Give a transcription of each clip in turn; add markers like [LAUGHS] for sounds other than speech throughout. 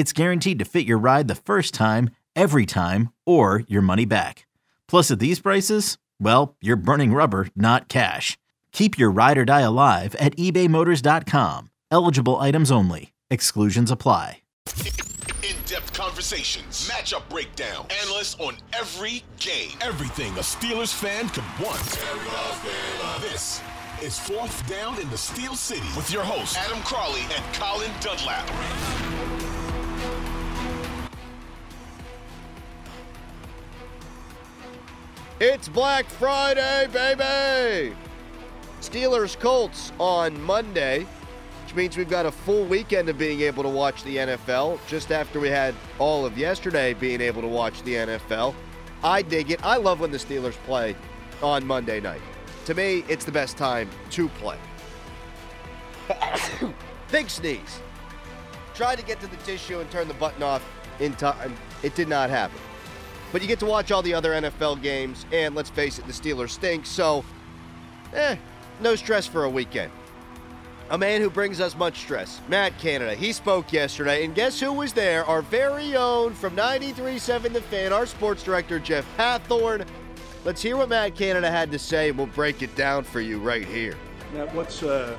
it's guaranteed to fit your ride the first time, every time, or your money back. Plus, at these prices, well, you're burning rubber, not cash. Keep your ride or die alive at ebaymotors.com. Eligible items only. Exclusions apply. In-depth conversations, matchup breakdown, analysts on every game, everything a Steelers fan could want. This is Fourth Down in the Steel City with your hosts Adam Crowley and Colin Dunlap. It's Black Friday, baby! Steelers Colts on Monday, which means we've got a full weekend of being able to watch the NFL just after we had all of yesterday being able to watch the NFL. I dig it. I love when the Steelers play on Monday night. To me, it's the best time to play. [COUGHS] Big sneeze. Tried to get to the tissue and turn the button off in time. It did not happen. But you get to watch all the other NFL games, and let's face it, the Steelers stink, so eh, no stress for a weekend. A man who brings us much stress, Matt Canada. He spoke yesterday, and guess who was there? Our very own from 93.7 The Fan, our sports director, Jeff Hathhorn. Let's hear what Matt Canada had to say, and we'll break it down for you right here. Matt, what's uh,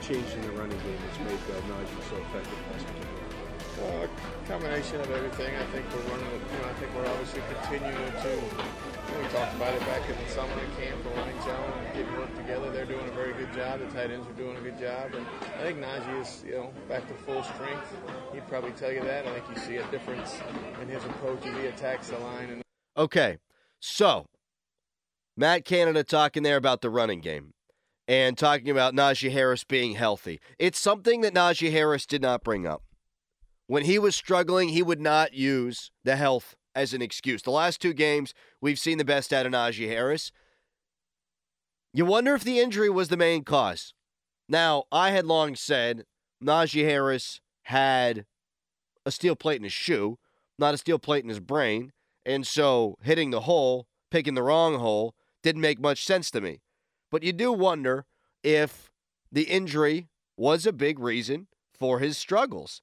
changed in the running game that's made uh, Najee so effective? Uh, combination of everything. I think we're running. You know, I think we're obviously continuing to. We talked about it back in the summer camp, the running zone, and getting work together. They're doing a very good job. The tight ends are doing a good job, and I think Najee is, you know, back to full strength. He'd probably tell you that. I think you see a difference in his approach as he attacks the line. And Okay, so Matt Canada talking there about the running game and talking about Najee Harris being healthy. It's something that Najee Harris did not bring up. When he was struggling, he would not use the health as an excuse. The last two games, we've seen the best out of Najee Harris. You wonder if the injury was the main cause. Now, I had long said Najee Harris had a steel plate in his shoe, not a steel plate in his brain. And so hitting the hole, picking the wrong hole, didn't make much sense to me. But you do wonder if the injury was a big reason for his struggles.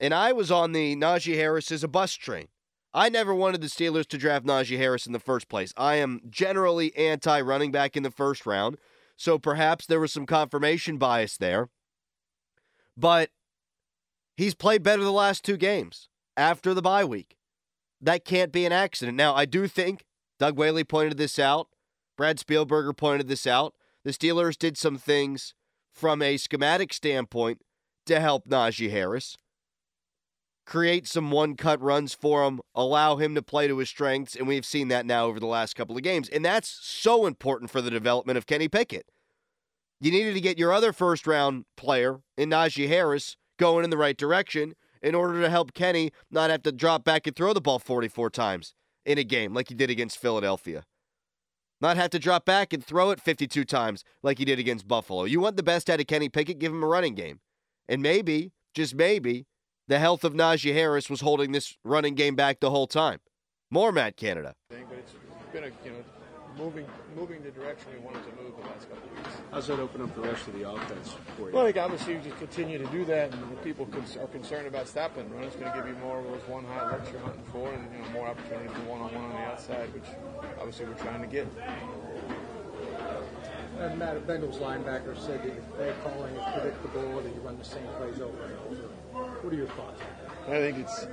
And I was on the Najee Harris is a bus train. I never wanted the Steelers to draft Najee Harris in the first place. I am generally anti running back in the first round. So perhaps there was some confirmation bias there. But he's played better the last two games after the bye week. That can't be an accident. Now, I do think Doug Whaley pointed this out. Brad Spielberger pointed this out. The Steelers did some things from a schematic standpoint to help Najee Harris create some one cut runs for him, allow him to play to his strengths, and we've seen that now over the last couple of games. And that's so important for the development of Kenny Pickett. You needed to get your other first round player in Najee Harris going in the right direction in order to help Kenny not have to drop back and throw the ball 44 times in a game like he did against Philadelphia. Not have to drop back and throw it 52 times like he did against Buffalo. You want the best out of Kenny Pickett, give him a running game. And maybe, just maybe, the health of Najee Harris was holding this running game back the whole time. More Matt Canada. thing, but it's been a you know moving moving the direction we wanted to move the last couple of weeks. How's that open up the rest of the offense for you? Well, like obviously you just continue to do that, and if people con- are concerned about stopping the run, it's going to give you more of those one high looks you're hunting for, and you know more opportunities for one on one on the outside, which obviously we're trying to get. And Matt, a Bengals linebacker said that your play calling is predictable, that you run the same plays over and over. What are your thoughts? I think it's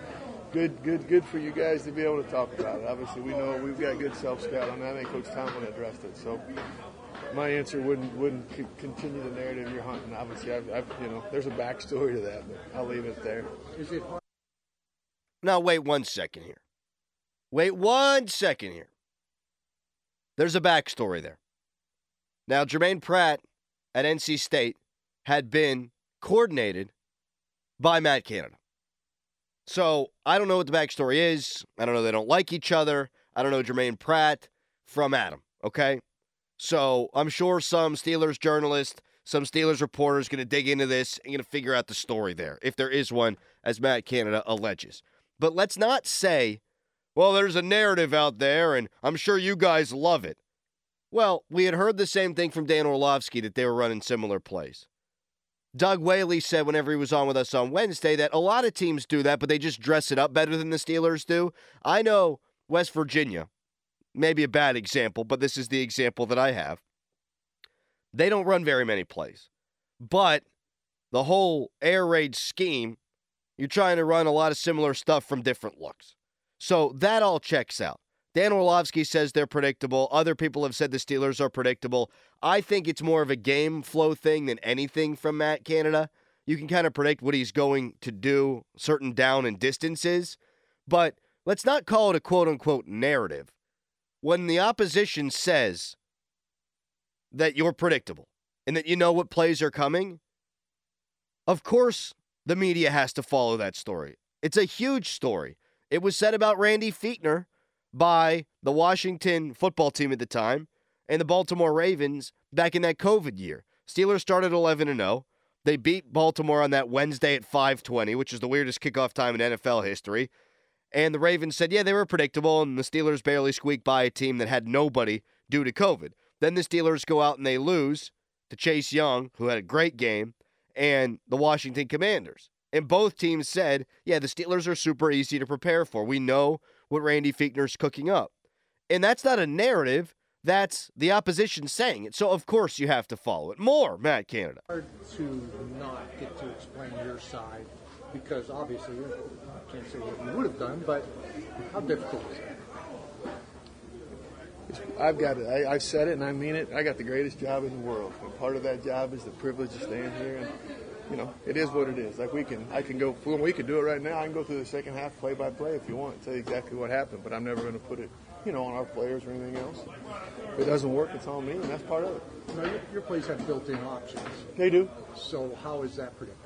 good, good, good for you guys to be able to talk about it. Obviously, we know we've got good self scout on that. I think Coach Tomlin addressed it. So my answer wouldn't wouldn't c- continue the narrative you're hunting. Obviously, I've, I've, you know, there's a backstory to that, but I'll leave it there. Is it hard? Now, wait one second here. Wait one second here. There's a backstory there. Now, Germaine Pratt at NC State had been coordinated by Matt Canada. So I don't know what the backstory is. I don't know they don't like each other. I don't know Germaine Pratt from Adam. Okay. So I'm sure some Steelers journalist, some Steelers reporter is going to dig into this and going to figure out the story there, if there is one, as Matt Canada alleges. But let's not say, well, there's a narrative out there, and I'm sure you guys love it. Well, we had heard the same thing from Dan Orlovsky that they were running similar plays. Doug Whaley said whenever he was on with us on Wednesday that a lot of teams do that, but they just dress it up better than the Steelers do. I know West Virginia, maybe a bad example, but this is the example that I have. They don't run very many plays, but the whole air raid scheme, you're trying to run a lot of similar stuff from different looks. So that all checks out. Dan Orlovsky says they're predictable. Other people have said the Steelers are predictable. I think it's more of a game flow thing than anything from Matt Canada. You can kind of predict what he's going to do, certain down and distances, but let's not call it a quote unquote narrative. When the opposition says that you're predictable and that you know what plays are coming, of course the media has to follow that story. It's a huge story. It was said about Randy Fichtner by the Washington football team at the time and the Baltimore Ravens back in that COVID year. Steelers started 11 and 0. They beat Baltimore on that Wednesday at 5:20, which is the weirdest kickoff time in NFL history. And the Ravens said, "Yeah, they were predictable and the Steelers barely squeaked by a team that had nobody due to COVID." Then the Steelers go out and they lose to Chase Young, who had a great game, and the Washington Commanders. And both teams said, "Yeah, the Steelers are super easy to prepare for. We know what Randy Fichtner's cooking up." And that's not a narrative. That's the opposition saying it. So, of course, you have to follow it. More, Matt Canada. hard to not get to explain your side because obviously you can't say what you would have done, but how difficult is that? I've got it. I, I've said it and I mean it. I got the greatest job in the world. And part of that job is the privilege of staying here. And, you know, it is what it is. Like we can, I can go, we could do it right now. I can go through the second half play by play if you want, tell you exactly what happened. But I'm never going to put it, you know, on our players or anything else. If it doesn't work, it's on me, and that's part of it. Now, your, your plays have built-in options, They do. so how is that predictable?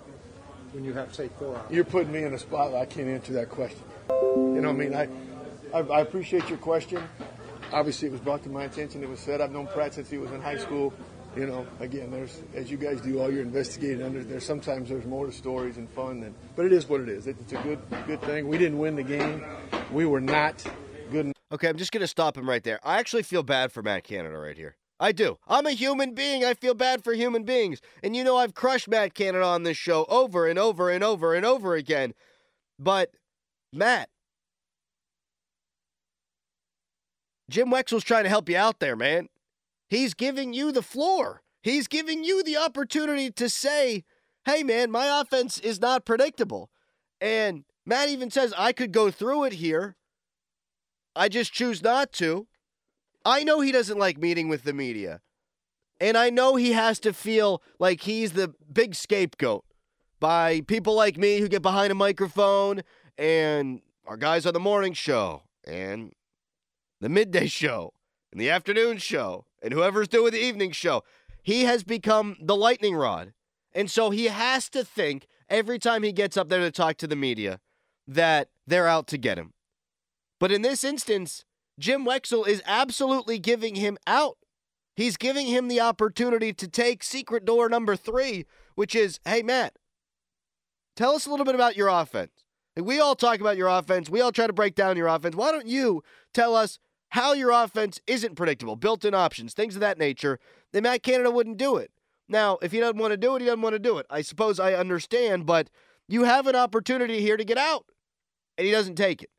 When you have, say, four options. You're putting me in a spot where I can't answer that question. You know, what I mean, I, I, I appreciate your question. Obviously, it was brought to my attention. It was said. I've known Pratt since he was in high school. You know, again, there's as you guys do all your investigating. Under there's sometimes there's more to stories and fun than, but it is what it is. It, it's a good good thing. We didn't win the game. We were not good. Okay, I'm just to stop him right there. I actually feel bad for Matt Canada right here. I do. I'm a human being. I feel bad for human beings. And you know, I've crushed Matt Canada on this show over and over and over and over again. But, Matt, Jim Wexell's trying to help you out there, man. He's giving you the floor. He's giving you the opportunity to say, hey, man, my offense is not predictable. And Matt even says, I could go through it here. I just choose not to. I know he doesn't like meeting with the media. And I know he has to feel like he's the big scapegoat by people like me who get behind a microphone and our guys on the morning show and the midday show and the afternoon show and whoever's doing the evening show. He has become the lightning rod. And so he has to think every time he gets up there to talk to the media that they're out to get him. But in this instance, Jim Wexell is absolutely giving him out. He's giving him the opportunity to take secret door number three, which is hey, Matt, tell us a little bit about your offense. We all talk about your offense, we all try to break down your offense. Why don't you tell us how your offense isn't predictable, built in options, things of that nature? Then Matt Canada wouldn't do it. Now, if he doesn't want to do it, he doesn't want to do it. I suppose I understand, but you have an opportunity here to get out, and he doesn't take it.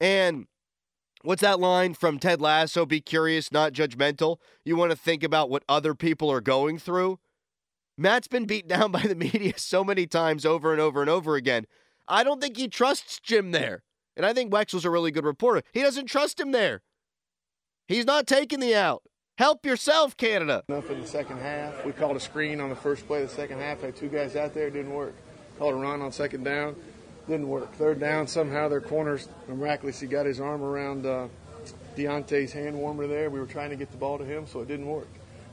And what's that line from Ted Lasso? Be curious, not judgmental. You want to think about what other people are going through. Matt's been beat [LAUGHS] down by the media so many times over and over and over again. I don't think he trusts Jim there. And I think Wexell's a really good reporter. He doesn't trust him there. He's not taking the out. Help yourself, Canada. Enough in the second half. We called a screen on the first play of the second half. Had two guys out there, didn't work. Called a run on second down, didn't work. Third down, somehow their corners miraculously got his arm around uh, Diontae's hand warmer there. We were trying to get the ball to him, so it didn't work.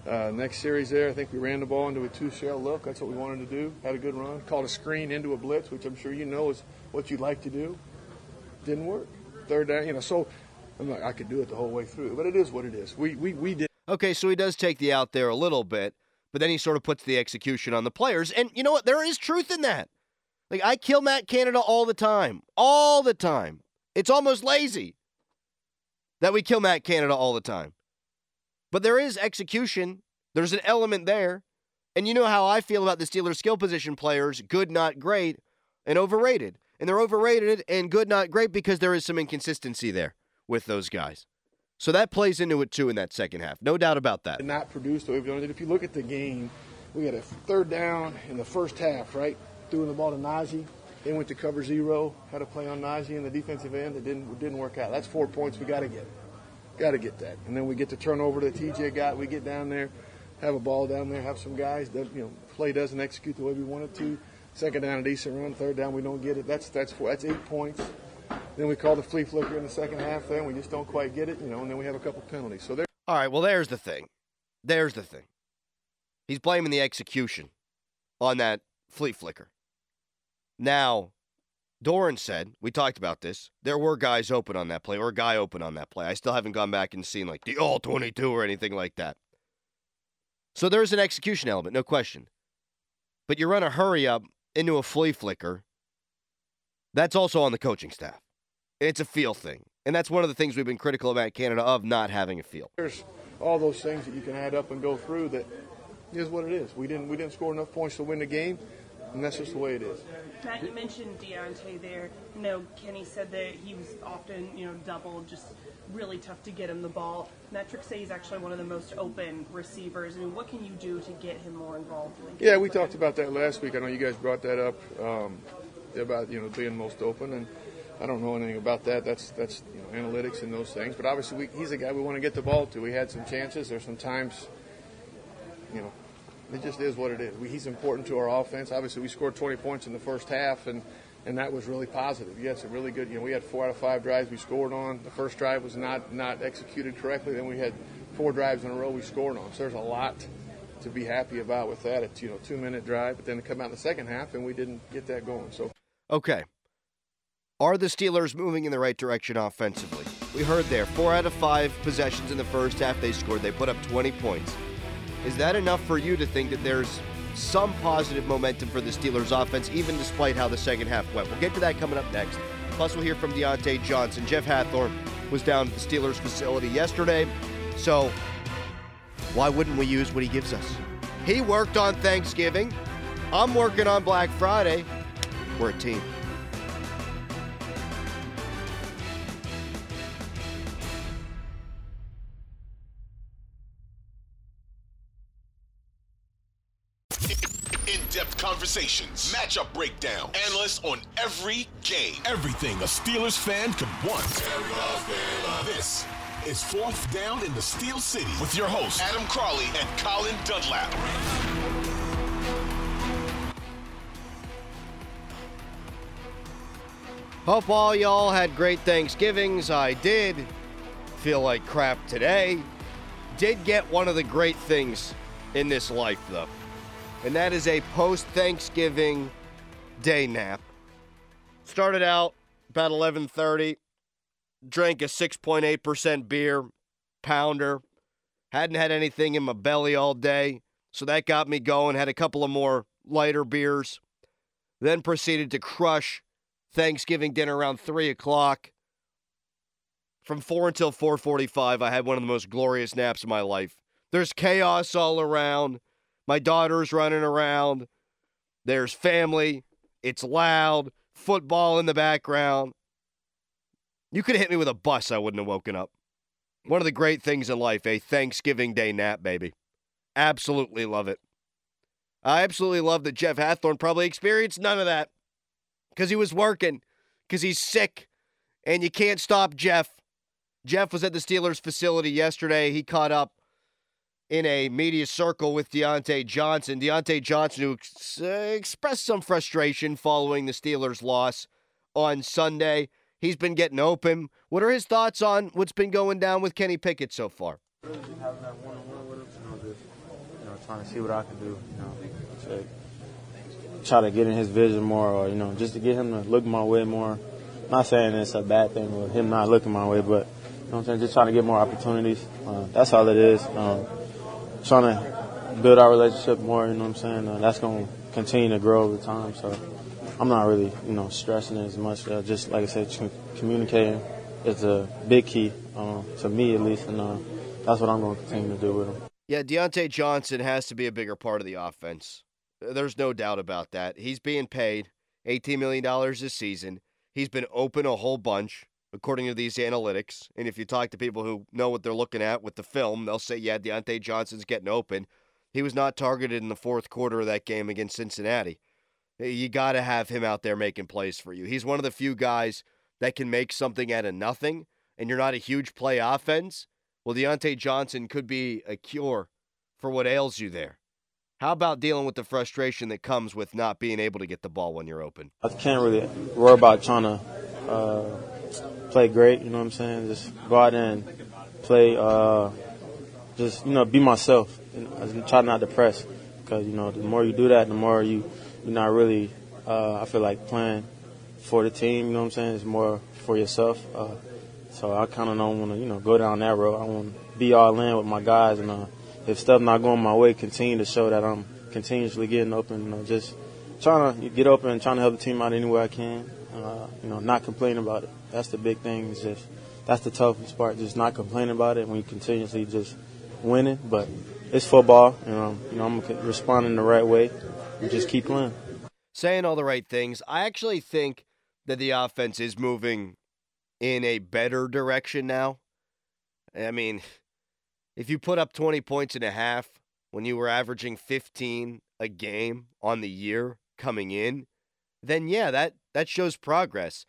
Uh, next series there, I think we ran the ball into a two shell look. That's what we wanted to do. Had a good run. Called a screen into a blitz, which I'm sure you know is what you'd like to do. Didn't work. Third down, you know, so I'm like, I could do it the whole way through, but it is what it is. We, we, we did. Okay, so he does take the out there a little bit, but then he sort of puts the execution on the players. And you know what? There is truth in that. Like, I kill Matt Canada all the time. All the time. It's almost lazy that we kill Matt Canada all the time. But there is execution, there's an element there. And you know how I feel about the Steelers skill position players good, not great, and overrated. And they're overrated and good, not great because there is some inconsistency there with those guys. So that plays into it too in that second half. No doubt about that. Not produced the it. If you look at the game, we had a third down in the first half, right? Throwing the ball to Najee. They went to cover zero, had a play on Najee in the defensive end. It didn't, didn't work out. That's four points we got to get. Got to get that. And then we get the turnover that TJ got. We get down there, have a ball down there, have some guys that, you know, play doesn't execute the way we want it to. Second down, a decent run. Third down, we don't get it. That's that's that's eight points. Then we call the flea flicker in the second half. There, and we just don't quite get it, you know. And then we have a couple penalties. So there. All right. Well, there's the thing. There's the thing. He's blaming the execution on that flea flicker. Now, Dorin said, we talked about this, there were guys open on that play, or a guy open on that play. I still haven't gone back and seen like the all 22 or anything like that. So there's an execution element, no question. But you run a hurry up into a flea flicker, that's also on the coaching staff. It's a feel thing. And that's one of the things we've been critical about Canada of not having a feel. There's all those things that you can add up and go through that is what it is. We didn't we didn't score enough points to win the game, and that's just the way it is. Matt, you mentioned Diontae there. You know, Kenny said that he was often, you know, doubled, just really tough to get him the ball. Metrics say he's actually one of the most open receivers. I mean, what can you do to get him more involved? In yeah, we talked about that last week. I know you guys brought that up um, about you know being most open, and I don't know anything about that. That's that's you know analytics and those things. But obviously, we, he's a guy we want to get the ball to. We had some chances. There's some times, you know, it just is what it is. We, he's important to our offense. Obviously, we scored 20 points in the first half, and and that was really positive. Had some really good. You know, we had four out of five drives we scored on. The first drive was not not executed correctly. Then we had four drives in a row we scored on. So there's a lot to be happy about with that. It's you know two minute drive, but then to come out in the second half and we didn't get that going. So okay, are the Steelers moving in the right direction offensively? We heard there four out of five possessions in the first half they scored. They put up 20 points. Is that enough for you to think that there's some positive momentum for the Steelers offense, even despite how the second half went? We'll get to that coming up next. Plus, we'll hear from Diontae Johnson. Jeff Hathhorn was down at the Steelers facility yesterday, so why wouldn't we use what he gives us? He worked on Thanksgiving. I'm working on Black Friday. We're a team. Conversations, matchup breakdown, analysts on every game, everything a Steelers fan could want. This is Fourth Down in the Steel City with your hosts Adam Crowley and Colin Dunlap. Hope all y'all had great Thanksgivings. I did. Feel like crap today. Did get one of the great things in this life, though, and that is a post Thanksgiving day nap. Started out about 11:30. Drank a 6.8% beer, pounder. Hadn't had anything in my belly all day, so that got me going. Had a couple of more lighter beers. Then proceeded to crush Thanksgiving dinner around three o'clock. From four until four forty-five, I had one of the most glorious naps of my life. There's chaos all around. My daughter's running around. There's family. It's loud. Football in the background. You could have hit me with a bus, I wouldn't have woken up. One of the great things in life, a Thanksgiving Day nap, baby. Absolutely love it. I absolutely love that Jeff Hathhorn probably experienced none of that because he was working, because he's sick, and you can't stop Jeff. Jeff was at the Steelers facility yesterday. He caught up in a media circle with Diontae Johnson. Diontae Johnson, who ex- expressed some frustration following the Steelers' loss on Sunday. He's been getting open. What are his thoughts on what's been going down with Kenny Pickett so far? Trying to see what I can do, you know, to try to get in his vision more, or you know, just to get him to look my way more. Not saying it's a bad thing with him not looking my way, but you know, I'm saying just trying to get more opportunities. Uh, that's all it is. Um, trying to build our relationship more. You know what I'm saying? Uh, that's going to continue to grow over time. So I'm not really, you know, stressing it as much. Uh, just like I said, communicating is a big key uh, to me at least, and uh, that's what I'm going to continue to do with him. Yeah, Diontae Johnson has to be a bigger part of the offense. There's no doubt about that. He's being paid $18 million this season. He's been open a whole bunch, according to these analytics. And if you talk to people who know what they're looking at with the film, they'll say, yeah, Diontae Johnson's getting open. He was not targeted in the fourth quarter of that game against Cincinnati. You got to have him out there making plays for you. He's one of the few guys that can make something out of nothing, and you're not a huge play offense. Well, Diontae Johnson could be a cure for what ails you there. How about dealing with the frustration that comes with not being able to get the ball when you're open? I can't really worry about trying to uh, play great. You know what I'm saying? Just go out and play. Uh, just you know, be myself. And try not to press because you know the more you do that, the more you you're not really. Uh, I feel like playing for the team. You know what I'm saying? It's more for yourself. Uh, so I kind of don't want to you know go down that road. I want to be all in with my guys and uh, if stuff not going my way, continue to show that I'm continuously getting open. You know, just trying to get open and trying to help the team out any way I can. Uh, you know, not complaining about it. That's the big thing. Is just that's the toughest part. Just not complaining about it when you continuously just winning. But it's football. You um, know, you know I'm responding the right way and just keep playing. Saying all the right things. I actually think that the offense is moving in a better direction now. I mean, if you put up 20 points and a half when you were averaging 15 a game on the year coming in, then yeah, that that shows progress.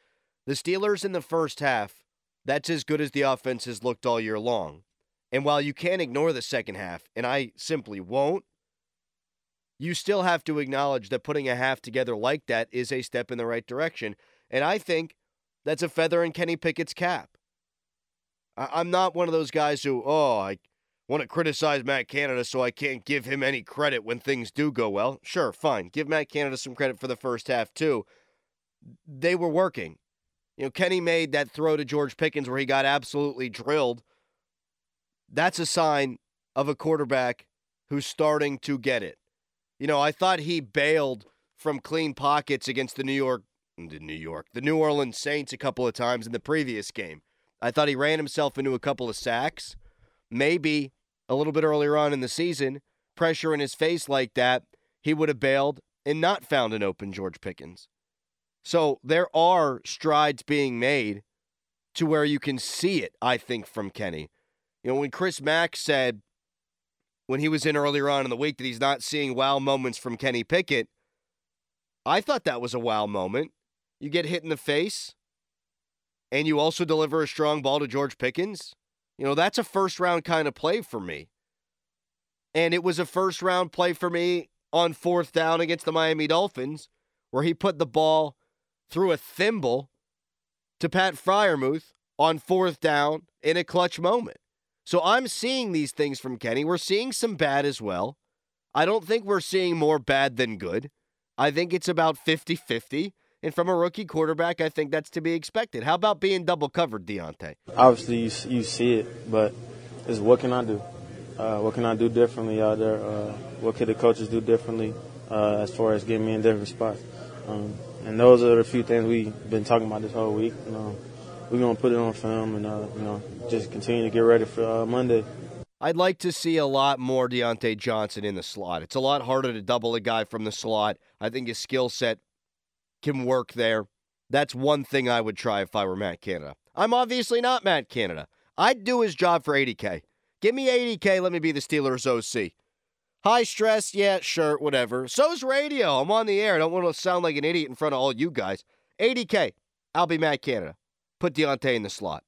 The Steelers in the first half, that's as good as the offense has looked all year long. And while you can't ignore the second half, and I simply won't, you still have to acknowledge that putting a half together like that is a step in the right direction. And I think that's a feather in Kenny Pickett's cap. I'm not one of those guys who, oh, I want to criticize Matt Canada so I can't give him any credit when things do go well. Sure, fine. Give Matt Canada some credit for the first half, too. They were working. You know, Kenny made that throw to George Pickens where he got absolutely drilled. That's a sign of a quarterback who's starting to get it. You know, I thought he bailed from clean pockets against the New York, the New York, the New Orleans Saints a couple of times in the previous game. I thought he ran himself into a couple of sacks. Maybe a little bit earlier on in the season, pressure in his face like that, he would have bailed and not found an open George Pickens. So there are strides being made to where you can see it, I think, from Kenny. You know, when Chris Mack said when he was in earlier on in the week that he's not seeing wow moments from Kenny Pickett, I thought that was a wow moment. You get hit in the face and you also deliver a strong ball to George Pickens. You know, that's a first round kind of play for me. And it was a first round play for me on fourth down against the Miami Dolphins, where he put the ball through a thimble to Pat Freiermuth on fourth down in a clutch moment. So I'm seeing these things from Kenny. We're seeing some bad as well. I don't think we're seeing more bad than good. I think it's about 50 50. And from a rookie quarterback, I think that's to be expected. How about being double covered, Diontae? Obviously, you, you see it, but is what can I do? Uh, what can I do differently out there? Uh, what could the coaches do differently uh, as far as getting me in different spots? Um, and those are the few things we've been talking about this whole week. You know, we're gonna put it on film and uh, you know just continue to get ready for uh, Monday. I'd like to see a lot more Diontae Johnson in the slot. It's a lot harder to double a guy from the slot. I think his skill set can work there. That's one thing I would try if I were Matt Canada. I'm obviously not Matt Canada. I'd do his job for 80K. Give me 80K, let me be the Steelers OC. High stress, yeah, sure, whatever. So's radio. I'm on the air. I don't want to sound like an idiot in front of all you guys. 80K. I'll be Matt Canada. Put Diontae in the slot.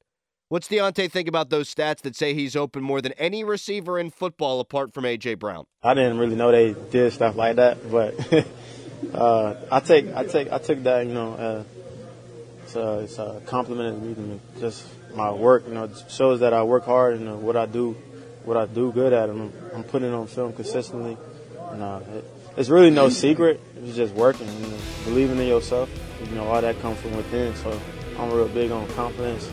What's Diontae think about those stats that say he's open more than any receiver in football apart from A.J. Brown? I didn't really know they did stuff like that, but [LAUGHS] uh, I take I take I took that you know uh, it's a, it's a compliment me. Just my work, you know, shows that I work hard and you know, what I do, what I do good at. I'm, I'm putting it on film consistently, and uh, it, it's really no secret. It's just working, you know, believing in yourself. You know, all that comes from within. So I'm real big on confidence.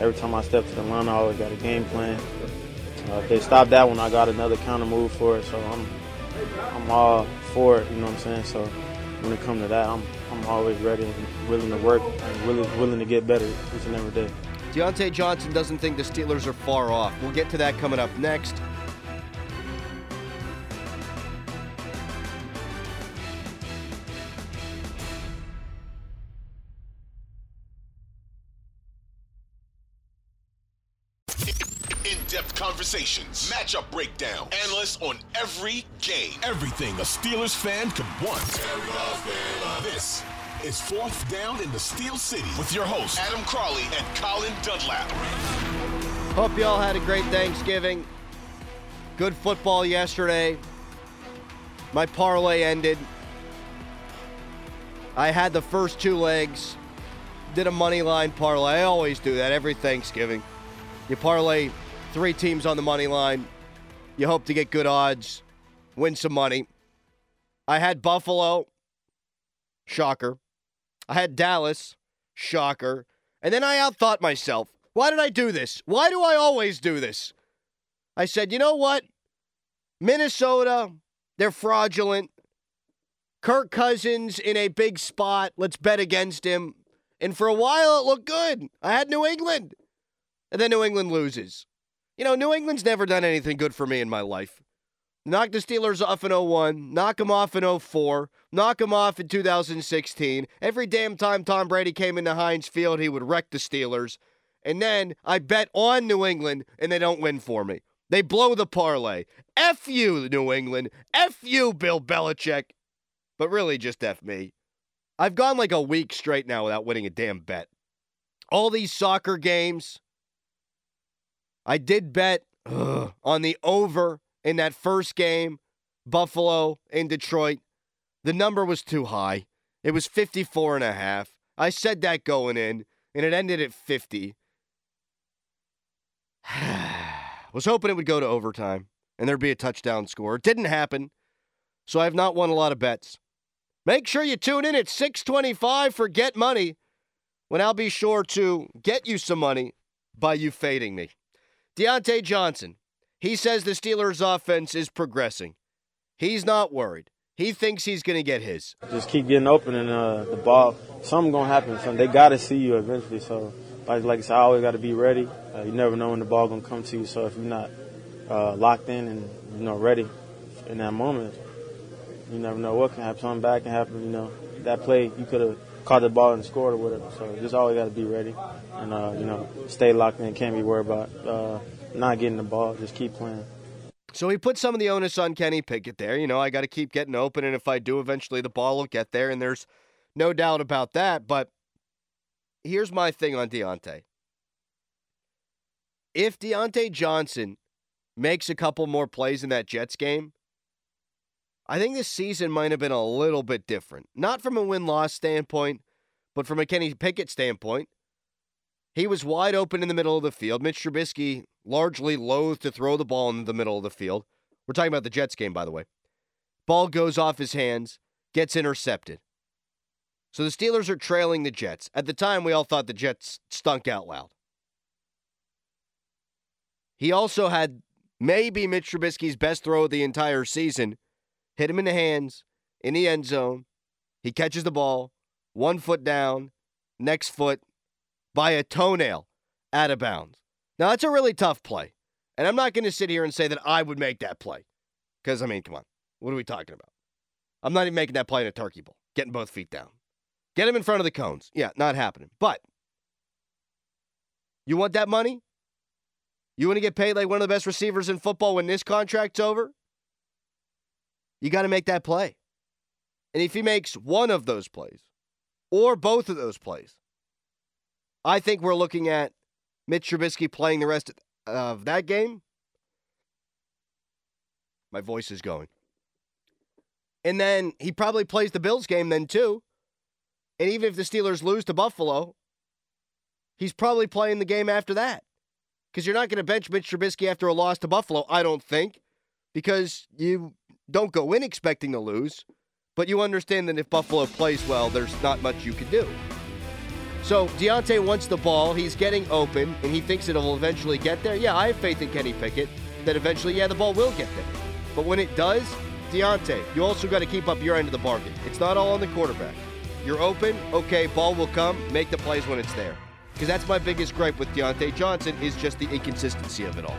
Every time I step to the line, I always got a game plan. Uh, if they stop that one, I got another counter move for it. So I'm I'm all for it. You know what I'm saying? So when it comes to that, I'm I'm always ready and willing to work and willing willing to get better each and every day. Diontae Johnson doesn't think the Steelers are far off. We'll get to that coming up next. Conversations, matchup breakdown, analysts on every game, everything a Steelers fan could want. This is Fourth Down in the Steel City with your hosts Adam Crowley and Colin Dunlap. Hope you all had a great Thanksgiving. Good football yesterday. My parlay ended. I had the first two legs. Did a money line parlay. I always do that every Thanksgiving. You parlay three teams on the money line. You hope to get good odds, win some money. I had Buffalo. Shocker. I had Dallas. Shocker. And then I outthought myself. Why did I do this? Why do I always do this? I said, you know what? Minnesota, they're fraudulent. Kirk Cousins in a big spot. Let's bet against him. And for a while, it looked good. I had New England. And then New England loses. You know, New England's never done anything good for me in my life. Knock the Steelers off in 01, knock them off in 04, knock them off in 2016. Every damn time Tom Brady came into Heinz Field, he would wreck the Steelers. And then I bet on New England, and they don't win for me. They blow the parlay. F you, New England. F you, Bill Belichick. But really, just F me. I've gone like a week straight now without winning a damn bet. All these soccer games. I did bet ugh, on the over in that first game, Buffalo in Detroit. The number was too high. It was 54 and a half. I said that going in, and it ended at 50. [SIGHS] was hoping it would go to overtime and there'd be a touchdown score. It didn't happen. So I have not won a lot of bets. Make sure you tune in at 625 for Get Money when I'll be sure to get you some money by you fading me. Diontae Johnson, he says the Steelers' offense is progressing. He's not worried. He thinks he's going to get his. Just keep getting open and uh, the ball. Something gonna happen. Something they gotta see you eventually. So, like, like I said, I always gotta be ready. Uh, you never know when the ball gonna come to you. So if you're not uh, locked in and you know ready in that moment, you never know what can happen. Something bad can happen. You know that play you could have caught the ball and scored or whatever. So just always gotta be ready and uh, you know stay locked in. Can't be worried about uh, not getting the ball. Just keep playing. So he put some of the onus on Kenny Pickett there. You know, I got to keep getting open, and if I do, eventually the ball will get there, and there's no doubt about that. But here's my thing on Diontae. If Diontae Johnson makes a couple more plays in that Jets game, I think this season might have been a little bit different. Not from a win loss standpoint, but from a Kenny Pickett standpoint. He was wide open in the middle of the field. Mitch Trubisky largely loath to throw the ball in the middle of the field. We're talking about the Jets game, by the way. Ball goes off his hands, gets intercepted. So the Steelers are trailing the Jets. At the time, we all thought the Jets stunk out loud. He also had maybe Mitch Trubisky's best throw of the entire season. Hit him in the hands, in the end zone. He catches the ball, one foot down, next foot, by a toenail out of bounds. Now, that's a really tough play. And I'm not going to sit here and say that I would make that play. Because, I mean, come on. What are we talking about? I'm not even making that play in a turkey bowl, getting both feet down. Get him in front of the cones. Yeah, not happening. But you want that money? You want to get paid like one of the best receivers in football when this contract's over? You got to make that play. And if he makes one of those plays, or both of those plays. I think we're looking at Mitch Trubisky playing the rest of that game. My voice is going. And then he probably plays the Bills game then too. And even if the Steelers lose to Buffalo, he's probably playing the game after that. Because you're not going to bench Mitch Trubisky after a loss to Buffalo, I don't think, because you don't go in expecting to lose, but you understand that if Buffalo plays well, there's not much you can do. So Diontae wants the ball. He's getting open, and he thinks it'll eventually get there. Yeah, I have faith in Kenny Pickett that eventually, yeah, the ball will get there. But when it does, Diontae, you also got to keep up your end of the bargain. It's not all on the quarterback. You're open, okay, ball will come, make the plays when it's there. Because that's my biggest gripe with Diontae Johnson is just the inconsistency of it all.